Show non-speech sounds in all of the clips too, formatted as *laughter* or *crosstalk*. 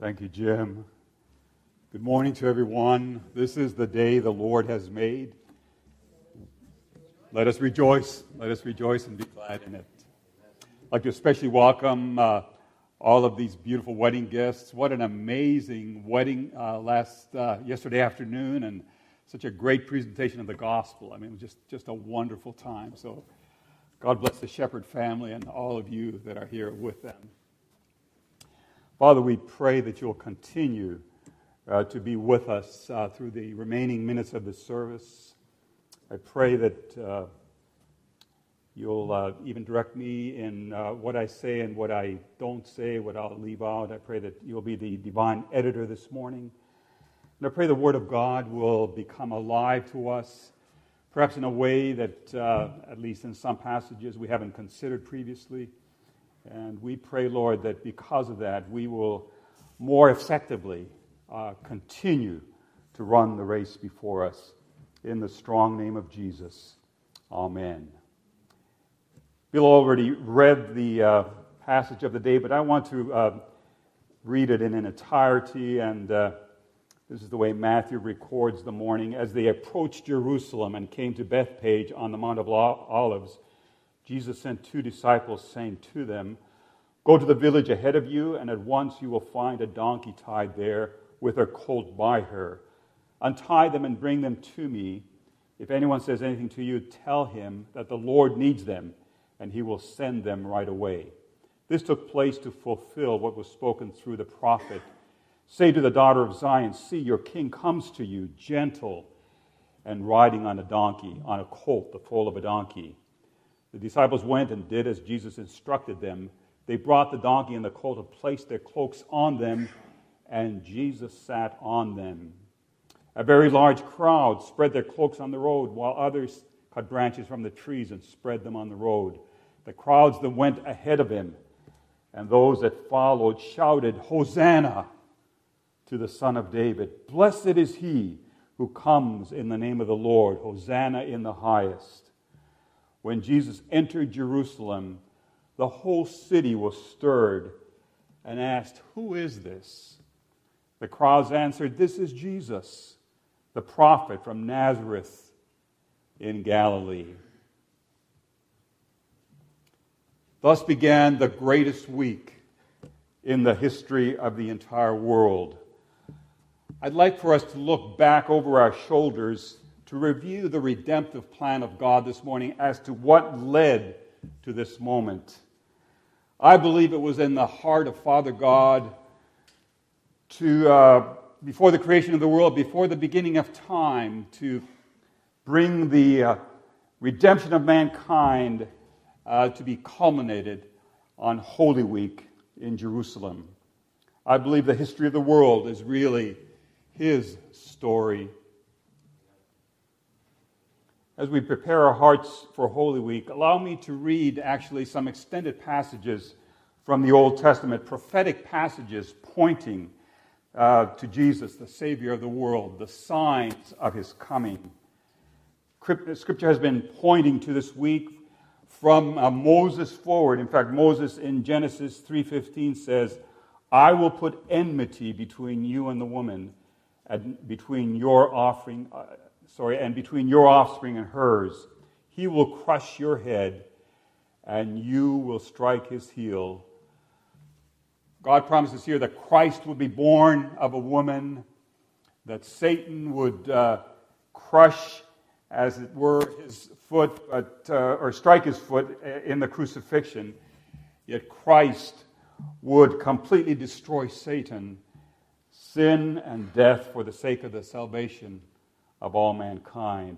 Thank you, Jim. Good morning to everyone. This is the day the Lord has made. Let us rejoice. Let us rejoice and be glad in it. I'd like to especially welcome uh, all of these beautiful wedding guests. What an amazing wedding uh, last uh, yesterday afternoon, and such a great presentation of the gospel. I mean, it was just just a wonderful time. So, God bless the Shepherd family and all of you that are here with them. Father, we pray that you'll continue uh, to be with us uh, through the remaining minutes of this service. I pray that uh, you'll uh, even direct me in uh, what I say and what I don't say, what I'll leave out. I pray that you'll be the divine editor this morning. And I pray the Word of God will become alive to us, perhaps in a way that, uh, at least in some passages, we haven't considered previously. And we pray, Lord, that because of that, we will more effectively uh, continue to run the race before us. In the strong name of Jesus. Amen. Bill already read the uh, passage of the day, but I want to uh, read it in an entirety. And uh, this is the way Matthew records the morning. As they approached Jerusalem and came to Bethphage on the Mount of Olives, Jesus sent two disciples, saying to them, Go to the village ahead of you, and at once you will find a donkey tied there with her colt by her. Untie them and bring them to me. If anyone says anything to you, tell him that the Lord needs them, and he will send them right away. This took place to fulfill what was spoken through the prophet. Say to the daughter of Zion, See, your king comes to you, gentle and riding on a donkey, on a colt, the foal of a donkey. The disciples went and did as Jesus instructed them. They brought the donkey and the colt and placed their cloaks on them, and Jesus sat on them. A very large crowd spread their cloaks on the road, while others cut branches from the trees and spread them on the road. The crowds that went ahead of him and those that followed shouted, Hosanna to the Son of David. Blessed is he who comes in the name of the Lord. Hosanna in the highest when Jesus entered Jerusalem, the whole city was stirred and asked, Who is this? The crowds answered, This is Jesus, the prophet from Nazareth in Galilee. Thus began the greatest week in the history of the entire world. I'd like for us to look back over our shoulders to review the redemptive plan of God this morning as to what led to this moment. I believe it was in the heart of Father God to, uh, before the creation of the world, before the beginning of time, to bring the uh, redemption of mankind uh, to be culminated on Holy Week in Jerusalem. I believe the history of the world is really his story as we prepare our hearts for Holy Week, allow me to read actually some extended passages from the Old Testament, prophetic passages pointing uh, to Jesus, the Savior of the world, the signs of his coming. Scripture has been pointing to this week from uh, Moses forward. In fact, Moses in Genesis 3:15 says, "I will put enmity between you and the woman, and between your offering." Uh, sorry, and between your offspring and hers. He will crush your head, and you will strike his heel. God promises here that Christ will be born of a woman, that Satan would uh, crush, as it were, his foot, uh, or strike his foot in the crucifixion. Yet Christ would completely destroy Satan, sin, and death for the sake of the salvation of all mankind.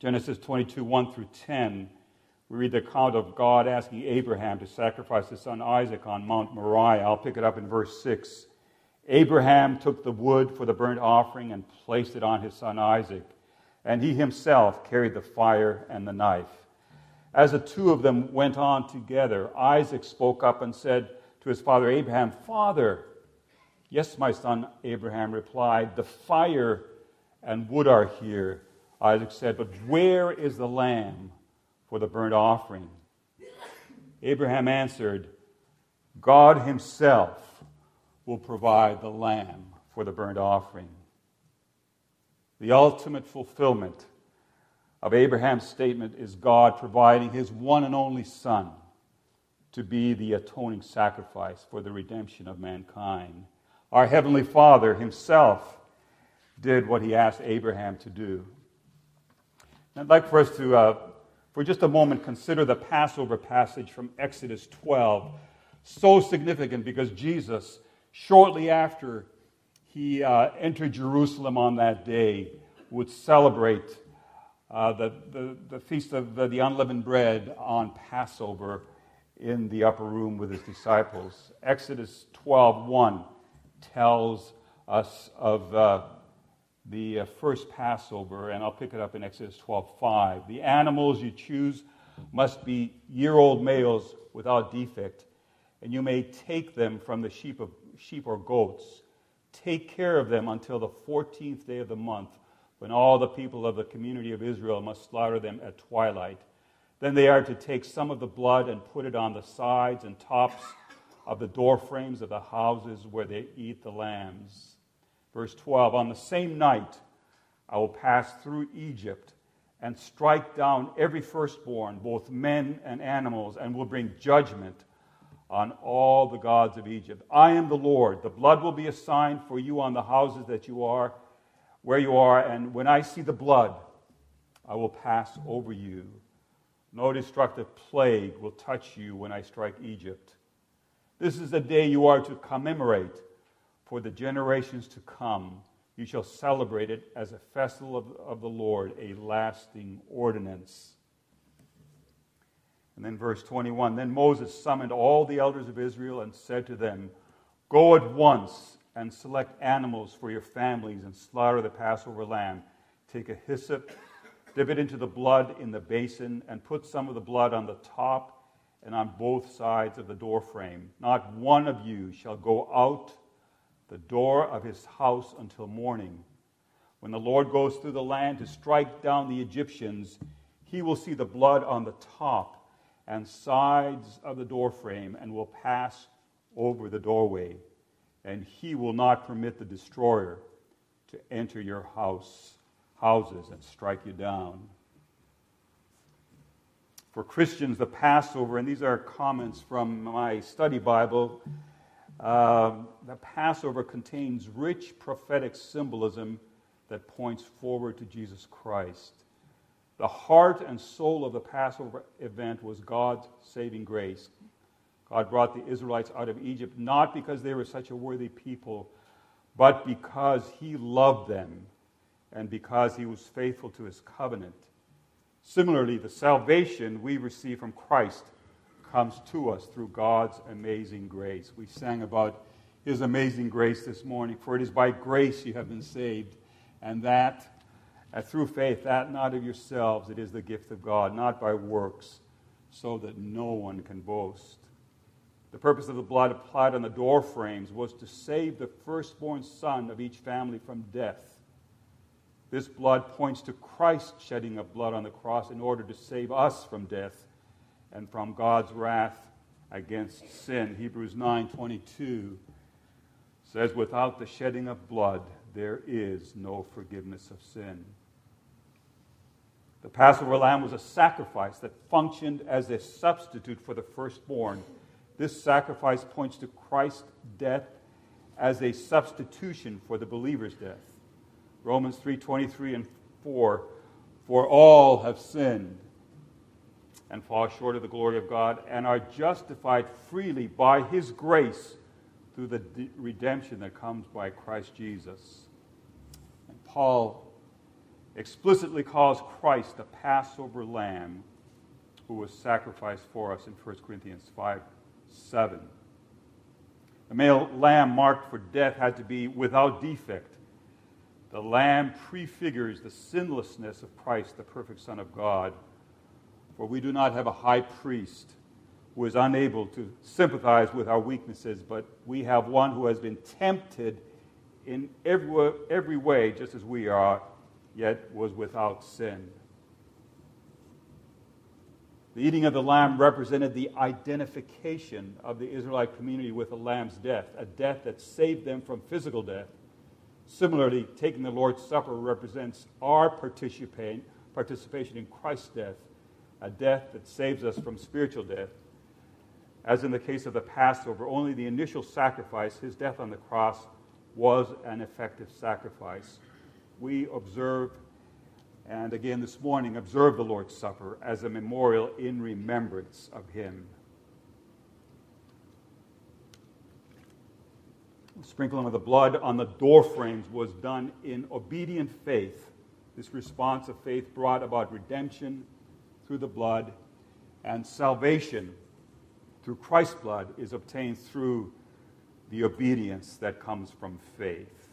Genesis 22, 1 through 10, we read the account of God asking Abraham to sacrifice his son Isaac on Mount Moriah. I'll pick it up in verse 6. Abraham took the wood for the burnt offering and placed it on his son Isaac, and he himself carried the fire and the knife. As the two of them went on together, Isaac spoke up and said to his father Abraham, Father, yes, my son, Abraham replied, the fire and wood are here. Isaac said, But where is the lamb for the burnt offering? Abraham answered, God himself will provide the lamb for the burnt offering. The ultimate fulfillment of Abraham's statement is God providing his one and only Son to be the atoning sacrifice for the redemption of mankind. Our Heavenly Father himself did what he asked Abraham to do. I'd like for us to, uh, for just a moment, consider the Passover passage from Exodus 12. So significant because Jesus, shortly after he uh, entered Jerusalem on that day, would celebrate uh, the, the, the, feast of the, the unleavened bread on Passover in the upper room with his disciples. Exodus 12:1 tells us of uh, the uh, first Passover, and I'll pick it up in Exodus 12:5. The animals you choose must be year-old males without defect, and you may take them from the sheep, of, sheep or goats. Take care of them until the 14th day of the month, when all the people of the community of Israel must slaughter them at twilight. Then they are to take some of the blood and put it on the sides and tops of the door frames of the houses where they eat the lambs. Verse 12 On the same night I will pass through Egypt and strike down every firstborn, both men and animals, and will bring judgment on all the gods of Egypt. I am the Lord. The blood will be a sign for you on the houses that you are, where you are, and when I see the blood, I will pass over you. No destructive plague will touch you when I strike Egypt. This is the day you are to commemorate for the generations to come. You shall celebrate it as a festival of, of the Lord, a lasting ordinance. And then verse 21 Then Moses summoned all the elders of Israel and said to them, Go at once and select animals for your families and slaughter the Passover lamb. Take a hyssop, dip it into the blood in the basin, and put some of the blood on the top and on both sides of the doorframe. Not one of you shall go out the door of his house until morning. When the Lord goes through the land to strike down the Egyptians, he will see the blood on the top and sides of the doorframe and will pass over the doorway. And he will not permit the destroyer to enter your house, houses and strike you down. For Christians, the Passover, and these are comments from my study Bible, um, the Passover contains rich prophetic symbolism that points forward to Jesus Christ. The heart and soul of the Passover event was God's saving grace. God brought the Israelites out of Egypt not because they were such a worthy people, but because He loved them and because He was faithful to His covenant. Similarly, the salvation we receive from Christ comes to us through God's amazing grace. We sang about His amazing grace this morning, for it is by grace you have been saved, and that uh, through faith, that not of yourselves, it is the gift of God, not by works, so that no one can boast. The purpose of the blood applied on the door frames was to save the firstborn son of each family from death. This blood points to Christ shedding of blood on the cross in order to save us from death and from God's wrath against sin. Hebrews 9:22 says without the shedding of blood there is no forgiveness of sin. The Passover lamb was a sacrifice that functioned as a substitute for the firstborn. This sacrifice points to Christ's death as a substitution for the believer's death. Romans 3:23 and 4 For all have sinned and fall short of the glory of God and are justified freely by his grace through the de- redemption that comes by Christ Jesus. And Paul explicitly calls Christ the Passover lamb who was sacrificed for us in 1 Corinthians 5 7. The male lamb marked for death had to be without defect. The lamb prefigures the sinlessness of Christ, the perfect Son of God for we do not have a high priest who is unable to sympathize with our weaknesses, but we have one who has been tempted in every, every way, just as we are, yet was without sin. The eating of the lamb represented the identification of the Israelite community with the lamb's death, a death that saved them from physical death. Similarly, taking the Lord's Supper represents our participation in Christ's death, a death that saves us from spiritual death. As in the case of the Passover, only the initial sacrifice, his death on the cross, was an effective sacrifice. We observe and again this morning observe the Lord's Supper as a memorial in remembrance of him. Sprinkling of the blood on the door frames was done in obedient faith. This response of faith brought about redemption through the blood, and salvation through Christ's blood is obtained through the obedience that comes from faith.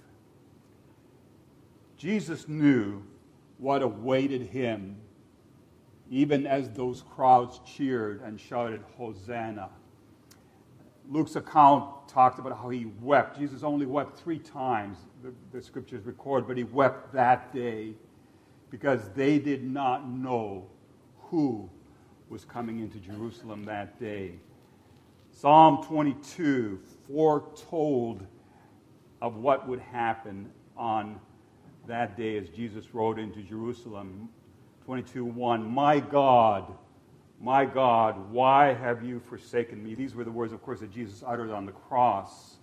Jesus knew what awaited him, even as those crowds cheered and shouted, Hosanna. Luke's account talks about how he wept. Jesus only wept three times, the, the scriptures record, but he wept that day because they did not know who was coming into Jerusalem that day. Psalm 22 foretold of what would happen on that day as Jesus rode into Jerusalem. 22:1 My God, my God, why have you forsaken me? These were the words, of course, that Jesus uttered on the cross.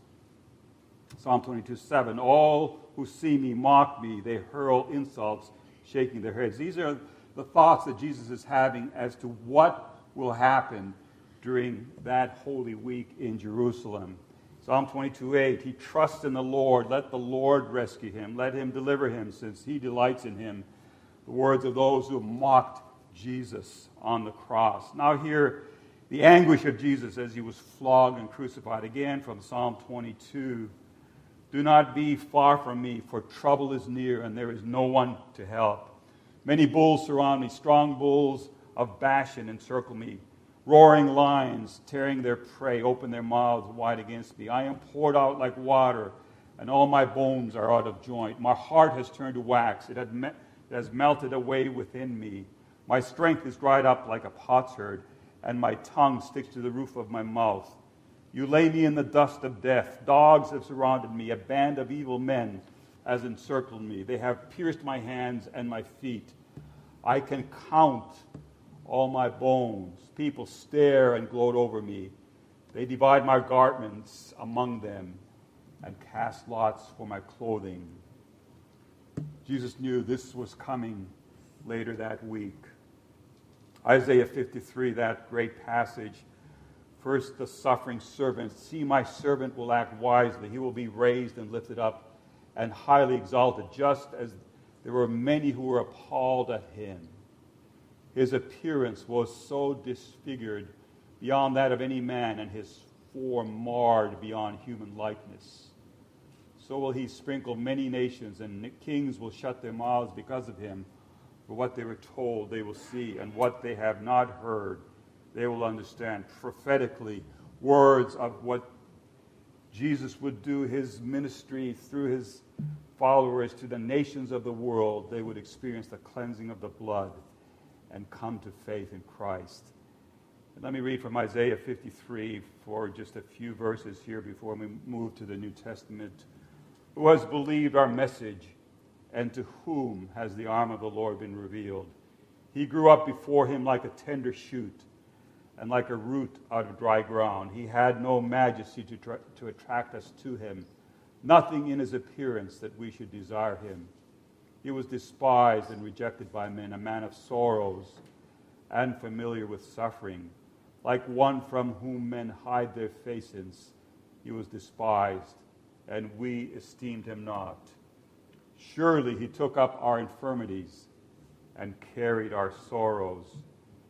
Psalm 22:7 All who see me mock me, they hurl insults, shaking their heads. These are the thoughts that Jesus is having as to what will happen during that holy week in Jerusalem. Psalm 22 8, he trusts in the Lord. Let the Lord rescue him. Let him deliver him, since he delights in him. The words of those who mocked Jesus on the cross. Now, here, the anguish of Jesus as he was flogged and crucified. Again, from Psalm 22 Do not be far from me, for trouble is near, and there is no one to help. Many bulls surround me, strong bulls of Bashan encircle me. Roaring lions, tearing their prey, open their mouths wide against me. I am poured out like water, and all my bones are out of joint. My heart has turned to wax, it, has melted away within me. My strength is dried up like a potsherd, and my tongue sticks to the roof of my mouth. You lay me in the dust of death. Dogs have surrounded me. A band of evil men has encircled me. They have pierced my hands and my feet. I can count all my bones. People stare and gloat over me. They divide my garments among them and cast lots for my clothing. Jesus knew this was coming later that week. Isaiah 53, that great passage. First, the suffering servant. See, my servant will act wisely. He will be raised and lifted up and highly exalted, just as there were many who were appalled at him. His appearance was so disfigured beyond that of any man, and his form marred beyond human likeness. So will he sprinkle many nations, and kings will shut their mouths because of him. For what they were told, they will see, and what they have not heard, they will understand. Prophetically, words of what Jesus would do, his ministry through his followers to the nations of the world, they would experience the cleansing of the blood and come to faith in Christ. And let me read from Isaiah 53 for just a few verses here before we move to the New Testament. Who has believed our message, and to whom has the arm of the Lord been revealed? He grew up before him like a tender shoot and like a root out of dry ground. He had no majesty to, tra- to attract us to him, nothing in his appearance that we should desire him. He was despised and rejected by men, a man of sorrows and familiar with suffering. Like one from whom men hide their faces, he was despised, and we esteemed him not. Surely he took up our infirmities and carried our sorrows.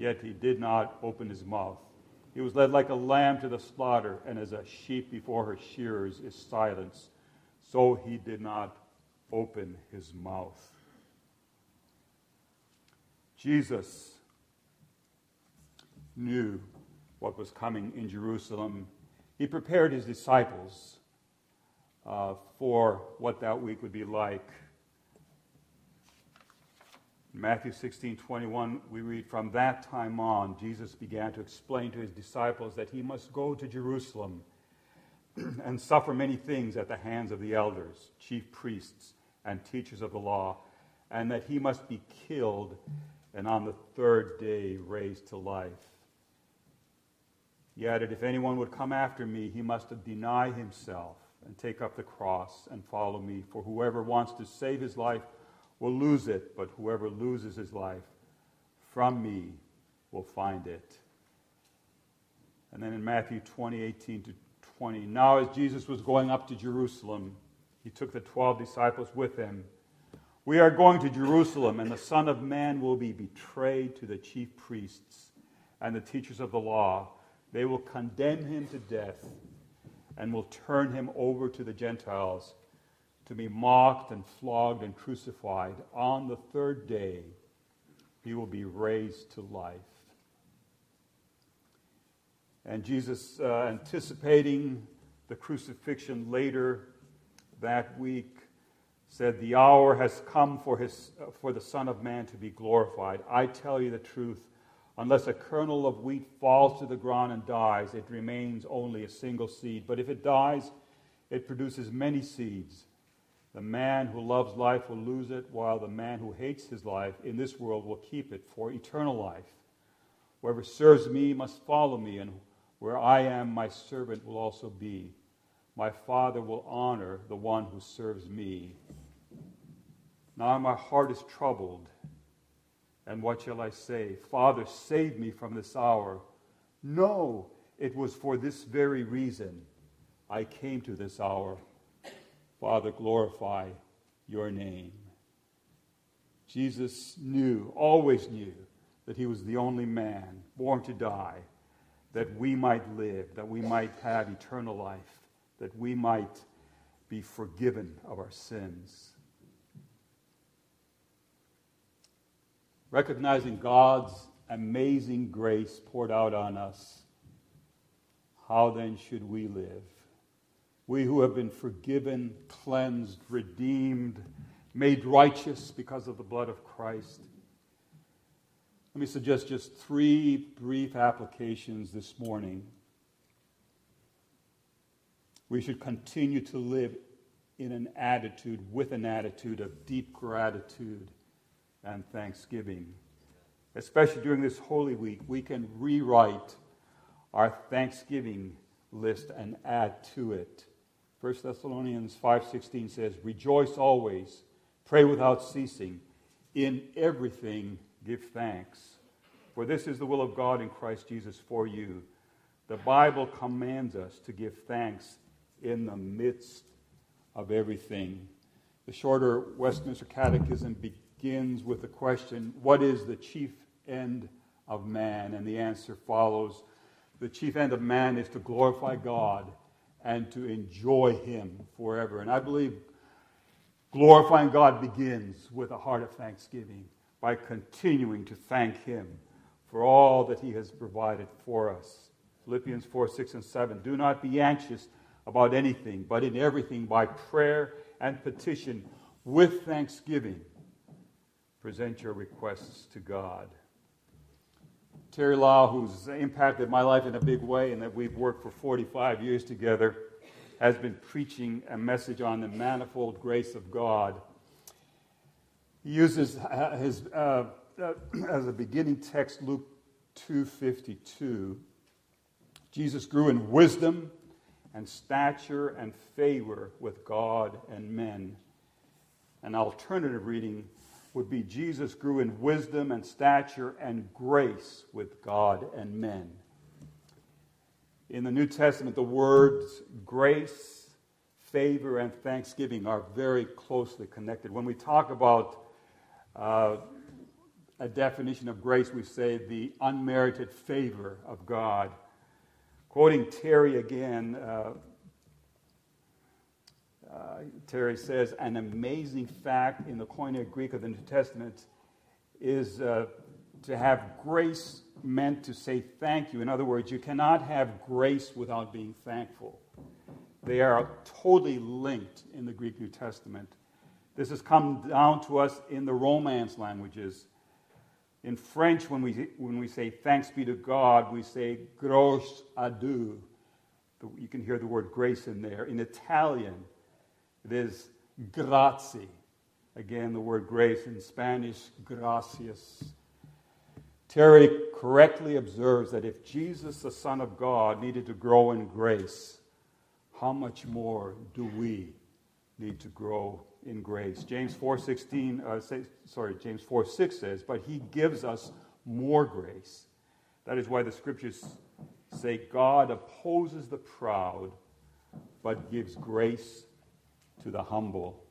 yet he did not open his mouth. He was led like a lamb to the slaughter, and as a sheep before her shearers is silenced, so he did not open his mouth. Jesus knew what was coming in Jerusalem. He prepared his disciples uh, for what that week would be like. In Matthew 16 21, we read, From that time on, Jesus began to explain to his disciples that he must go to Jerusalem *clears throat* and suffer many things at the hands of the elders, chief priests, and teachers of the law, and that he must be killed and on the third day raised to life. He added, If anyone would come after me, he must deny himself and take up the cross and follow me. For whoever wants to save his life will lose it, but whoever loses his life from me will find it. And then in Matthew 20, 18 to 20, now as Jesus was going up to Jerusalem, he took the twelve disciples with him. We are going to Jerusalem, and the Son of Man will be betrayed to the chief priests and the teachers of the law. They will condemn him to death and will turn him over to the Gentiles to be mocked and flogged and crucified. On the third day, he will be raised to life. And Jesus, uh, anticipating the crucifixion later that week, said, The hour has come for, his, uh, for the Son of Man to be glorified. I tell you the truth. Unless a kernel of wheat falls to the ground and dies, it remains only a single seed. But if it dies, it produces many seeds. The man who loves life will lose it, while the man who hates his life in this world will keep it for eternal life. Whoever serves me must follow me, and where I am, my servant will also be. My Father will honor the one who serves me. Now my heart is troubled. And what shall I say? Father, save me from this hour. No, it was for this very reason I came to this hour. Father, glorify your name. Jesus knew, always knew, that he was the only man born to die, that we might live, that we might have eternal life, that we might be forgiven of our sins. recognizing God's amazing grace poured out on us, how then should we live? We who have been forgiven, cleansed, redeemed, made righteous because of the blood of Christ. Let me suggest just three brief applications this morning. We should continue to live in an attitude, with an attitude of deep gratitude and thanksgiving. Especially during this Holy Week, we can rewrite our thanksgiving list and add to it. 1 Thessalonians 5:16 says, "Rejoice always, pray without ceasing, in everything give thanks, for this is the will of God in Christ Jesus for you." The Bible commands us to give thanks in the midst of everything. The shorter Westminster Catechism begins with the question, What is the chief end of man? And the answer follows The chief end of man is to glorify God and to enjoy Him forever. And I believe glorifying God begins with a heart of thanksgiving by continuing to thank Him for all that He has provided for us. Philippians 4 6 and 7. Do not be anxious about anything, but in everything by prayer and petition with thanksgiving present your requests to God. Terry Law, who's impacted my life in a big way and that we've worked for 45 years together, has been preaching a message on the manifold grace of God. He uses uh, his, uh, uh, as a beginning text Luke 2:52. Jesus grew in wisdom and stature and favor with God and men. An alternative reading would be Jesus grew in wisdom and stature and grace with God and men. In the New Testament, the words grace, favor, and thanksgiving are very closely connected. When we talk about uh, a definition of grace, we say the unmerited favor of God. Quoting Terry again, uh, uh, Terry says, an amazing fact in the Koine Greek of the New Testament is uh, to have grace meant to say thank you. In other words, you cannot have grace without being thankful. They are totally linked in the Greek New Testament. This has come down to us in the Romance languages. In French, when we, when we say thanks be to God, we say grâce à Dieu. You can hear the word grace in there. In Italian, it is grazie. Again, the word grace. In Spanish, gracias. Terry correctly observes that if Jesus, the Son of God, needed to grow in grace, how much more do we need to grow in grace? James 4:16, uh, say, sorry, James 4:6 says, "But He gives us more grace." That is why the scriptures say, "God opposes the proud, but gives grace to the humble."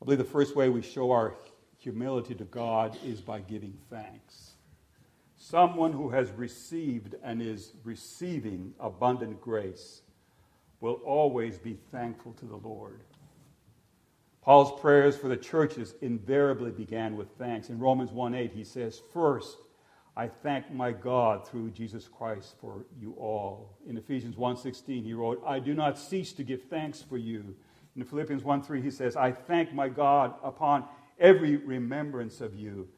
I believe the first way we show our humility to God is by giving thanks. Someone who has received and is receiving abundant grace will always be thankful to the Lord. Paul's prayers for the churches invariably began with thanks. In Romans 1:8 he says, "First, I thank my God through Jesus Christ for you all." In Ephesians 1:16 he wrote, "I do not cease to give thanks for you." In Philippians 1:3 he says, "I thank my God upon every remembrance of you.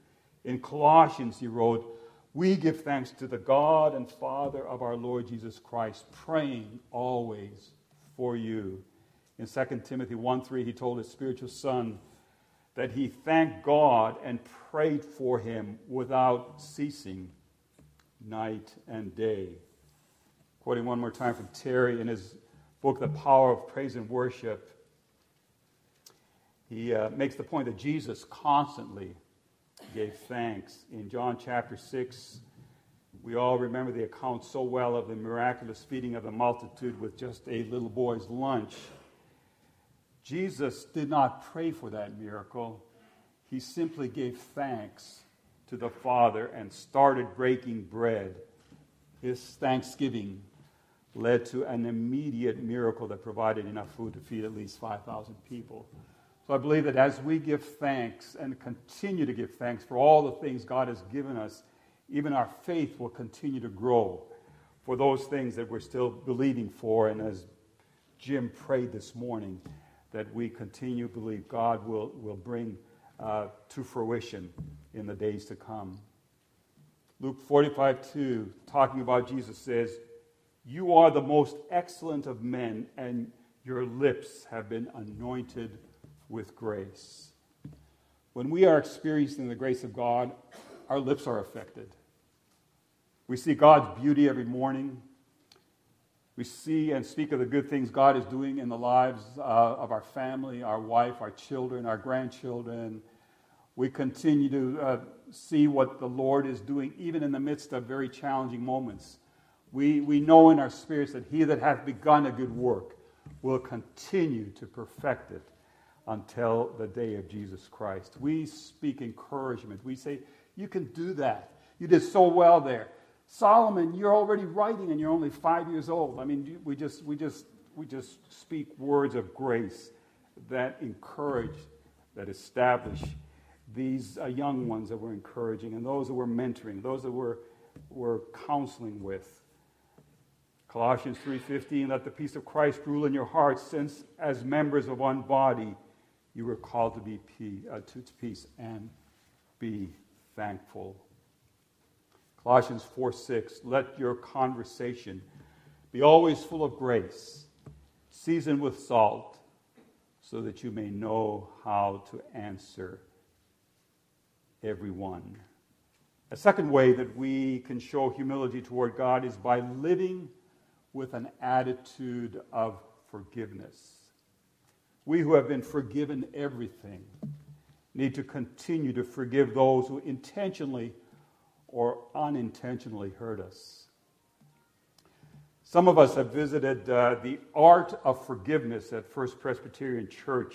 In Colossians, he wrote, We give thanks to the God and Father of our Lord Jesus Christ, praying always for you. In 2 Timothy 1 3, he told his spiritual son that he thanked God and prayed for him without ceasing night and day. Quoting one more time from Terry in his book, The Power of Praise and Worship, he uh, makes the point that Jesus constantly gave thanks. In John chapter 6, we all remember the account so well of the miraculous feeding of the multitude with just a little boy's lunch. Jesus did not pray for that miracle. He simply gave thanks to the Father and started breaking bread. His thanksgiving led to an immediate miracle that provided enough food to feed at least 5,000 people. So I believe that as we give thanks and continue to give thanks for all the things God has given us, even our faith will continue to grow for those things that we're still believing for. And as Jim prayed this morning, that we continue to believe God will, will bring uh, to fruition in the days to come. Luke 45 2, talking about Jesus, says, You are the most excellent of men, and your lips have been anointed with grace. When we are experiencing the grace of God, our lips are affected. We see God's beauty every morning. We see and speak of the good things God is doing in the lives uh, of our family, our wife, our children, our grandchildren. We continue to uh, see what the Lord is doing, even in the midst of very challenging moments. We, we know in our spirits that He that hath begun a good work will continue to perfect it until the day of Jesus Christ. We speak encouragement. We say, You can do that. You did so well there. Solomon, you're already writing and you're only five years old. I mean, we just, we just, we just speak words of grace that encourage, that establish these uh, young ones that we're encouraging and those that we're mentoring, those that we're, we're counseling with. Colossians 3:15 let the peace of Christ rule in your hearts since as members of one body you were called to be peace, uh, to peace and be thankful. Colossians 4 6, let your conversation be always full of grace, seasoned with salt, so that you may know how to answer everyone. A second way that we can show humility toward God is by living with an attitude of forgiveness. We who have been forgiven everything need to continue to forgive those who intentionally or unintentionally hurt us. Some of us have visited uh, the art of forgiveness at First Presbyterian Church.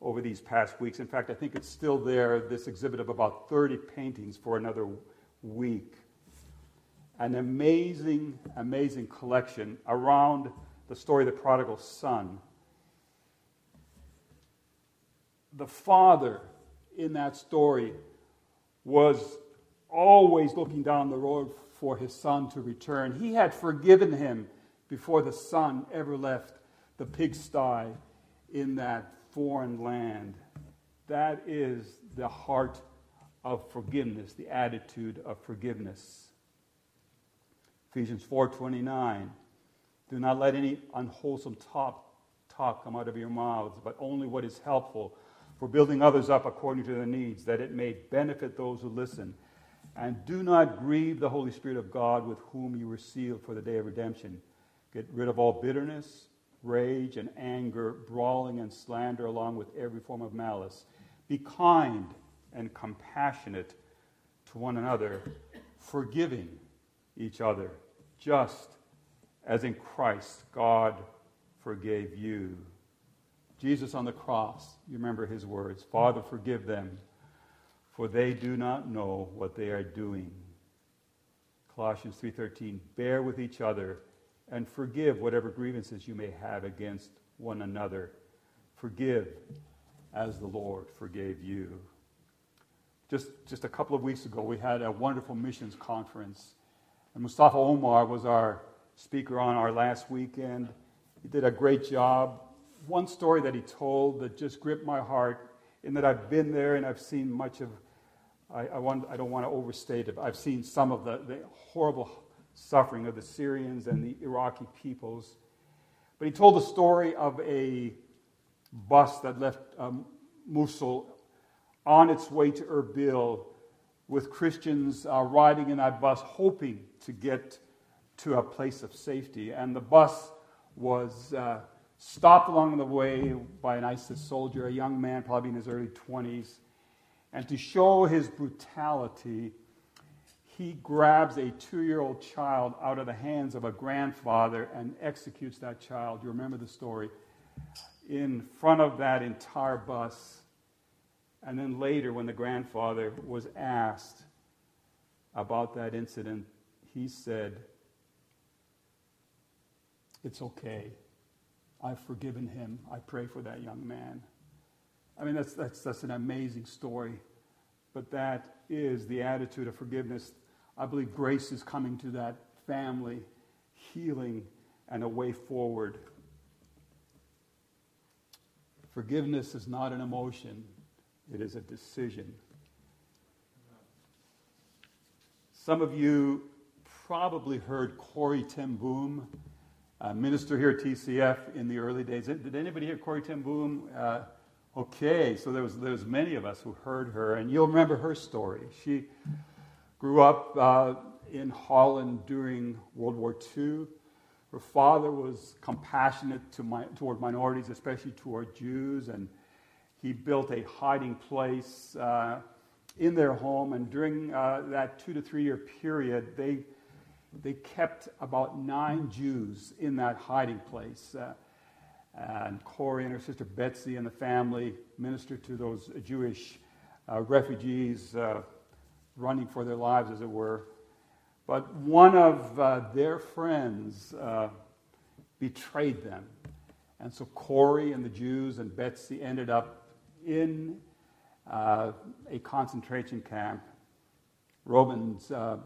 over these past weeks. In fact, I think it's still there, this exhibit of about 30 paintings for another week. An amazing, amazing collection around the story of the prodigal son. The father in that story was always looking down the road for his son to return. He had forgiven him before the son ever left the pigsty in that foreign land. That is the heart of forgiveness, the attitude of forgiveness. Ephesians 4:29 Do not let any unwholesome talk, talk come out of your mouths, but only what is helpful for building others up according to their needs, that it may benefit those who listen. And do not grieve the Holy Spirit of God with whom you were sealed for the day of redemption. Get rid of all bitterness, rage, and anger, brawling and slander, along with every form of malice. Be kind and compassionate to one another, forgiving each other, just as in Christ God forgave you. Jesus on the cross, you remember his words Father, forgive them, for they do not know what they are doing. Colossians 3:13 Bear with each other and forgive whatever grievances you may have against one another. Forgive as the Lord forgave you. Just, just a couple of weeks ago, we had a wonderful missions conference. And Mustafa Omar was our speaker on our last weekend. He did a great job. One story that he told that just gripped my heart, in that I've been there and I've seen much of, I, I, want, I don't want to overstate it, I've seen some of the, the horrible suffering of the Syrians and the Iraqi peoples. But he told the story of a bus that left um, Mosul on its way to Erbil with Christians uh, riding in that bus, hoping to get to a place of safety. And the bus was uh, stopped along the way by an ISIS soldier, a young man, probably in his early 20s. And to show his brutality, he grabs a two year old child out of the hands of a grandfather and executes that child. You remember the story. In front of that entire bus. And then later, when the grandfather was asked about that incident, he said, It's okay. I've forgiven him. I pray for that young man. I mean, that's, that's, that's an amazing story. But that is the attitude of forgiveness I believe grace is coming to that family, healing, and a way forward. Forgiveness is not an emotion, it is a decision. Some of you probably heard Corrie ten Boom, minister here at TCF in the early days. Did anybody hear Corrie ten Boom? Uh, okay, so there was, there was many of us who heard her, and you'll remember her story. She Grew up uh, in Holland during World War II. Her father was compassionate to my, toward minorities, especially toward Jews, and he built a hiding place uh, in their home. And during uh, that two to three year period, they, they kept about nine Jews in that hiding place. And Corrie and her sister Betsie and the family ministered to those Jewish uh, refugees uh, running for their lives, as it were. But one of uh, their friends uh, betrayed them. And so Corrie and the Jews and Betsie ended up in uh, a concentration camp. Robins, uh,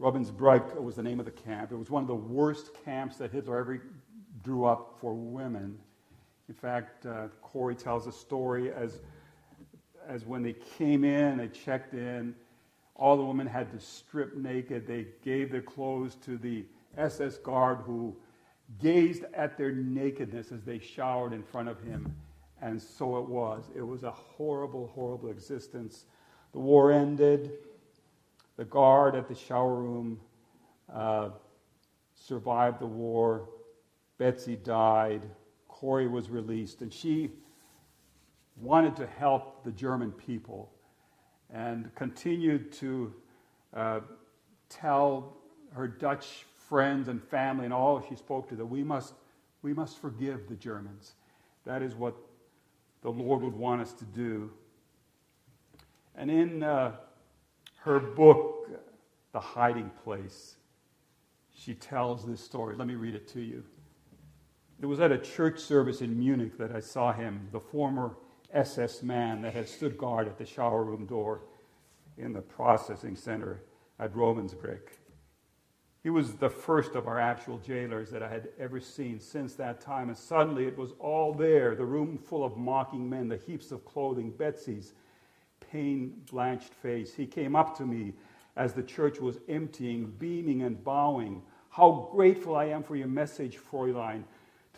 Ravensbrück was the name of the camp. It was one of the worst camps that Hitler ever drew up for women. In fact, uh, Corrie tells a story as as when they came in, they checked in, all the women had to strip naked. They gave their clothes to the SS guard who gazed at their nakedness as they showered in front of him. And so it was. It was a horrible, horrible existence. The war ended. The guard at the shower room uh, survived the war. Betsie died. Corrie was released. And she wanted to help the German people and continued to uh, tell her Dutch friends and family and all she spoke to that we must, we must forgive the Germans. That is what the Lord would want us to do. And in uh, her book, The Hiding Place, she tells this story. Let me read it to you. It was at a church service in Munich that I saw him, the former SS man that had stood guard at the shower room door in the processing center at Ravensbrück. He was the first of our actual jailers that I had ever seen since that time, and suddenly it was all there the room full of mocking men, the heaps of clothing, Betsie's pain blanched face. He came up to me as the church was emptying, beaming and bowing. How grateful I am for your message, Fräulein.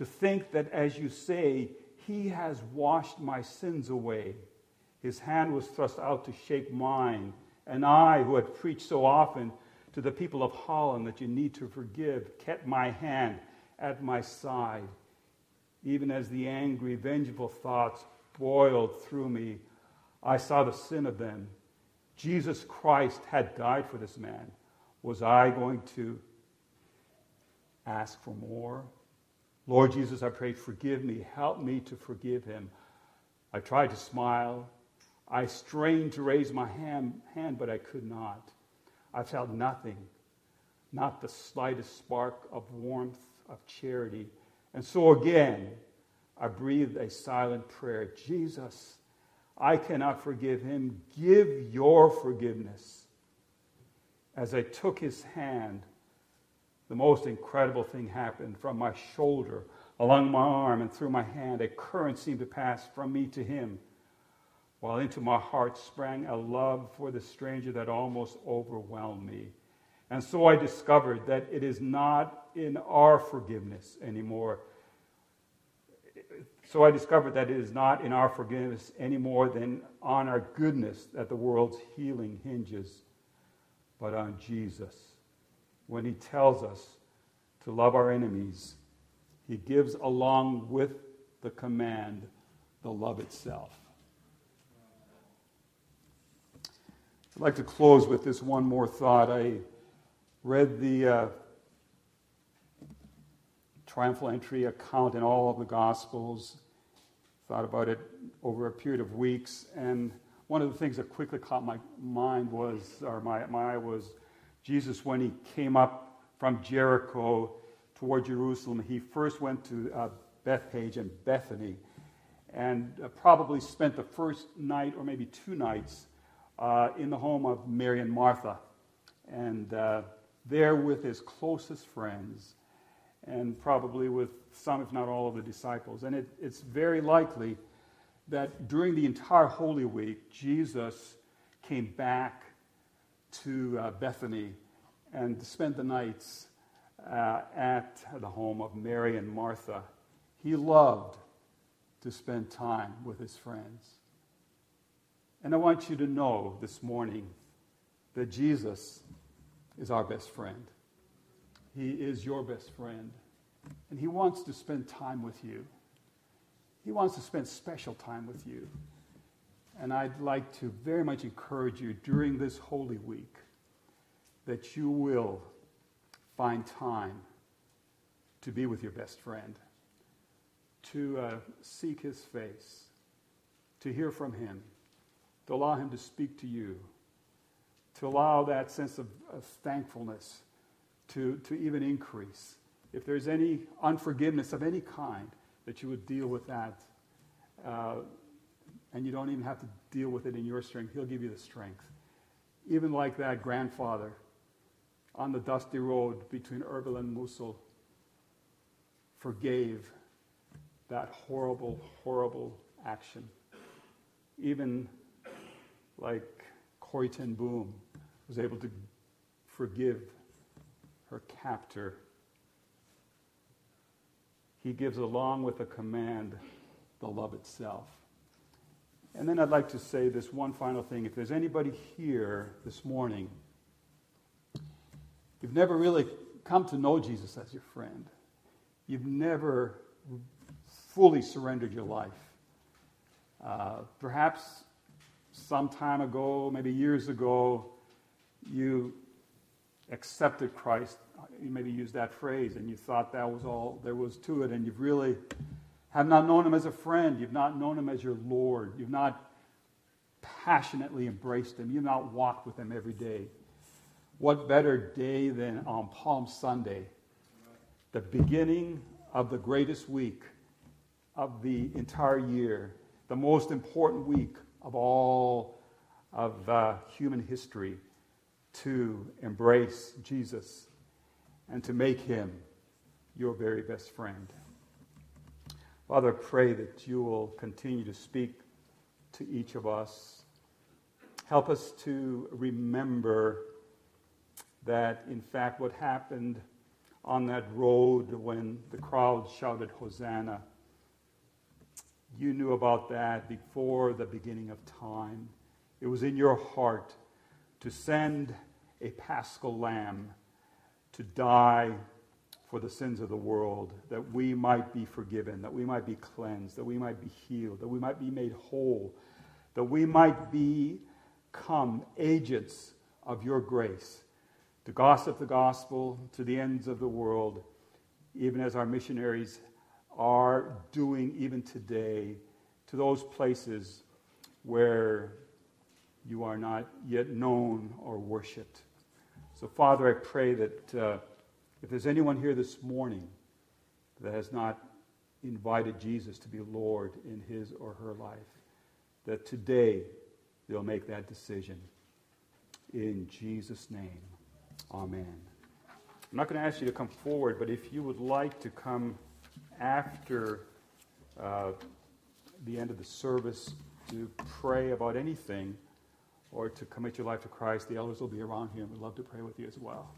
To think that, as you say, he has washed my sins away. His hand was thrust out to shake mine, and I, who had preached so often, to the people of Holland that you need to forgive, kept my hand at my side. Even as the angry, vengeful thoughts boiled through me, I saw the sin of them. Jesus Christ had died for this man. Was I going to ask for more? Lord Jesus, I pray, forgive me. Help me to forgive him. I tried to smile. I strained to raise my hand, hand but I could not. I felt nothing, not the slightest spark of warmth, of charity. And so again, I breathed a silent prayer Jesus, I cannot forgive him. Give your forgiveness. As I took his hand, the most incredible thing happened from my shoulder, along my arm, and through my hand. A current seemed to pass from me to him while into my heart sprang a love for the stranger that almost overwhelmed me. And so I discovered that it is not in our forgiveness anymore. So I discovered that it is not in our forgiveness any more than on our goodness that the world's healing hinges, but on Jesus. When he tells us to love our enemies, he gives along with the command the love itself. I'd like to close with this one more thought. I read the uh, triumphal entry account in all of the Gospels, thought about it over a period of weeks, and one of the things that quickly caught my mind was, or my, my eye was, Jesus when he came up from Jericho toward Jerusalem. He first went to uh, Bethphage and Bethany, and uh, probably spent the first night or maybe two nights uh, in the home of Mary and Martha. And uh, there with his closest friends, and probably with some, if not all, of the disciples. And it, it's very likely that during the entire Holy Week, Jesus came back to uh, Bethany and spent the nights uh, at the home of Mary and Martha. He loved to spend time with his friends. And I want you to know this morning that Jesus is our best friend. He is your best friend. And He wants to spend time with you. He wants to spend special time with you. And I'd like to very much encourage you during this Holy Week that you will find time to be with your best friend, to uh, seek his face, to hear from him to allow Him to speak to you, to allow that sense of, of thankfulness to, to even increase. If there's any unforgiveness of any kind, that you would deal with that. Uh, and you don't even have to deal with it in your strength. He'll give you the strength. Even like that grandfather on the dusty road between Erbil and Mosul forgave that horrible, horrible action. Even like Corrie ten Boom was able to forgive her captor. He gives, along with the command, the love itself. And then I'd like to say this one final thing. If there's anybody here this morning, you've never really come to know Jesus as your friend, you've never fully surrendered your life. Uh, perhaps some time ago, maybe years ago, you accepted Christ. You maybe used that phrase and you thought that was all there was to it, and you've really have not known him as a friend. You've not known him as your Lord. You've not passionately embraced him. You've not walked with him every day. What better day than on Palm Sunday, the beginning of the greatest week of the entire year, the most important week of all of uh, human history, to embrace Jesus and to make him your very best friend. Father, pray that you will continue to speak to each of us. Help us to remember that, in fact, what happened on that road when the crowd shouted, Hosanna, you knew about that before the beginning of time. It was in your heart to send a paschal lamb to die for the sins of the world, that we might be forgiven, that we might be cleansed, that we might be healed, that we might be made whole, that we might become agents of your grace to gossip the gospel to the ends of the world, even as our missionaries are doing even today to those places where you are not yet known or worshiped. So, Father, I pray that. Uh, if there's anyone here this morning that has not invited Jesus to be Lord in his or her life, that today they'll make that decision. In Jesus' name, amen. I'm not going to ask you to come forward, but if you would like to come after uh, the end of the service to pray about anything or to commit your life to Christ, the elders will be around here and we'd love to pray with you as well.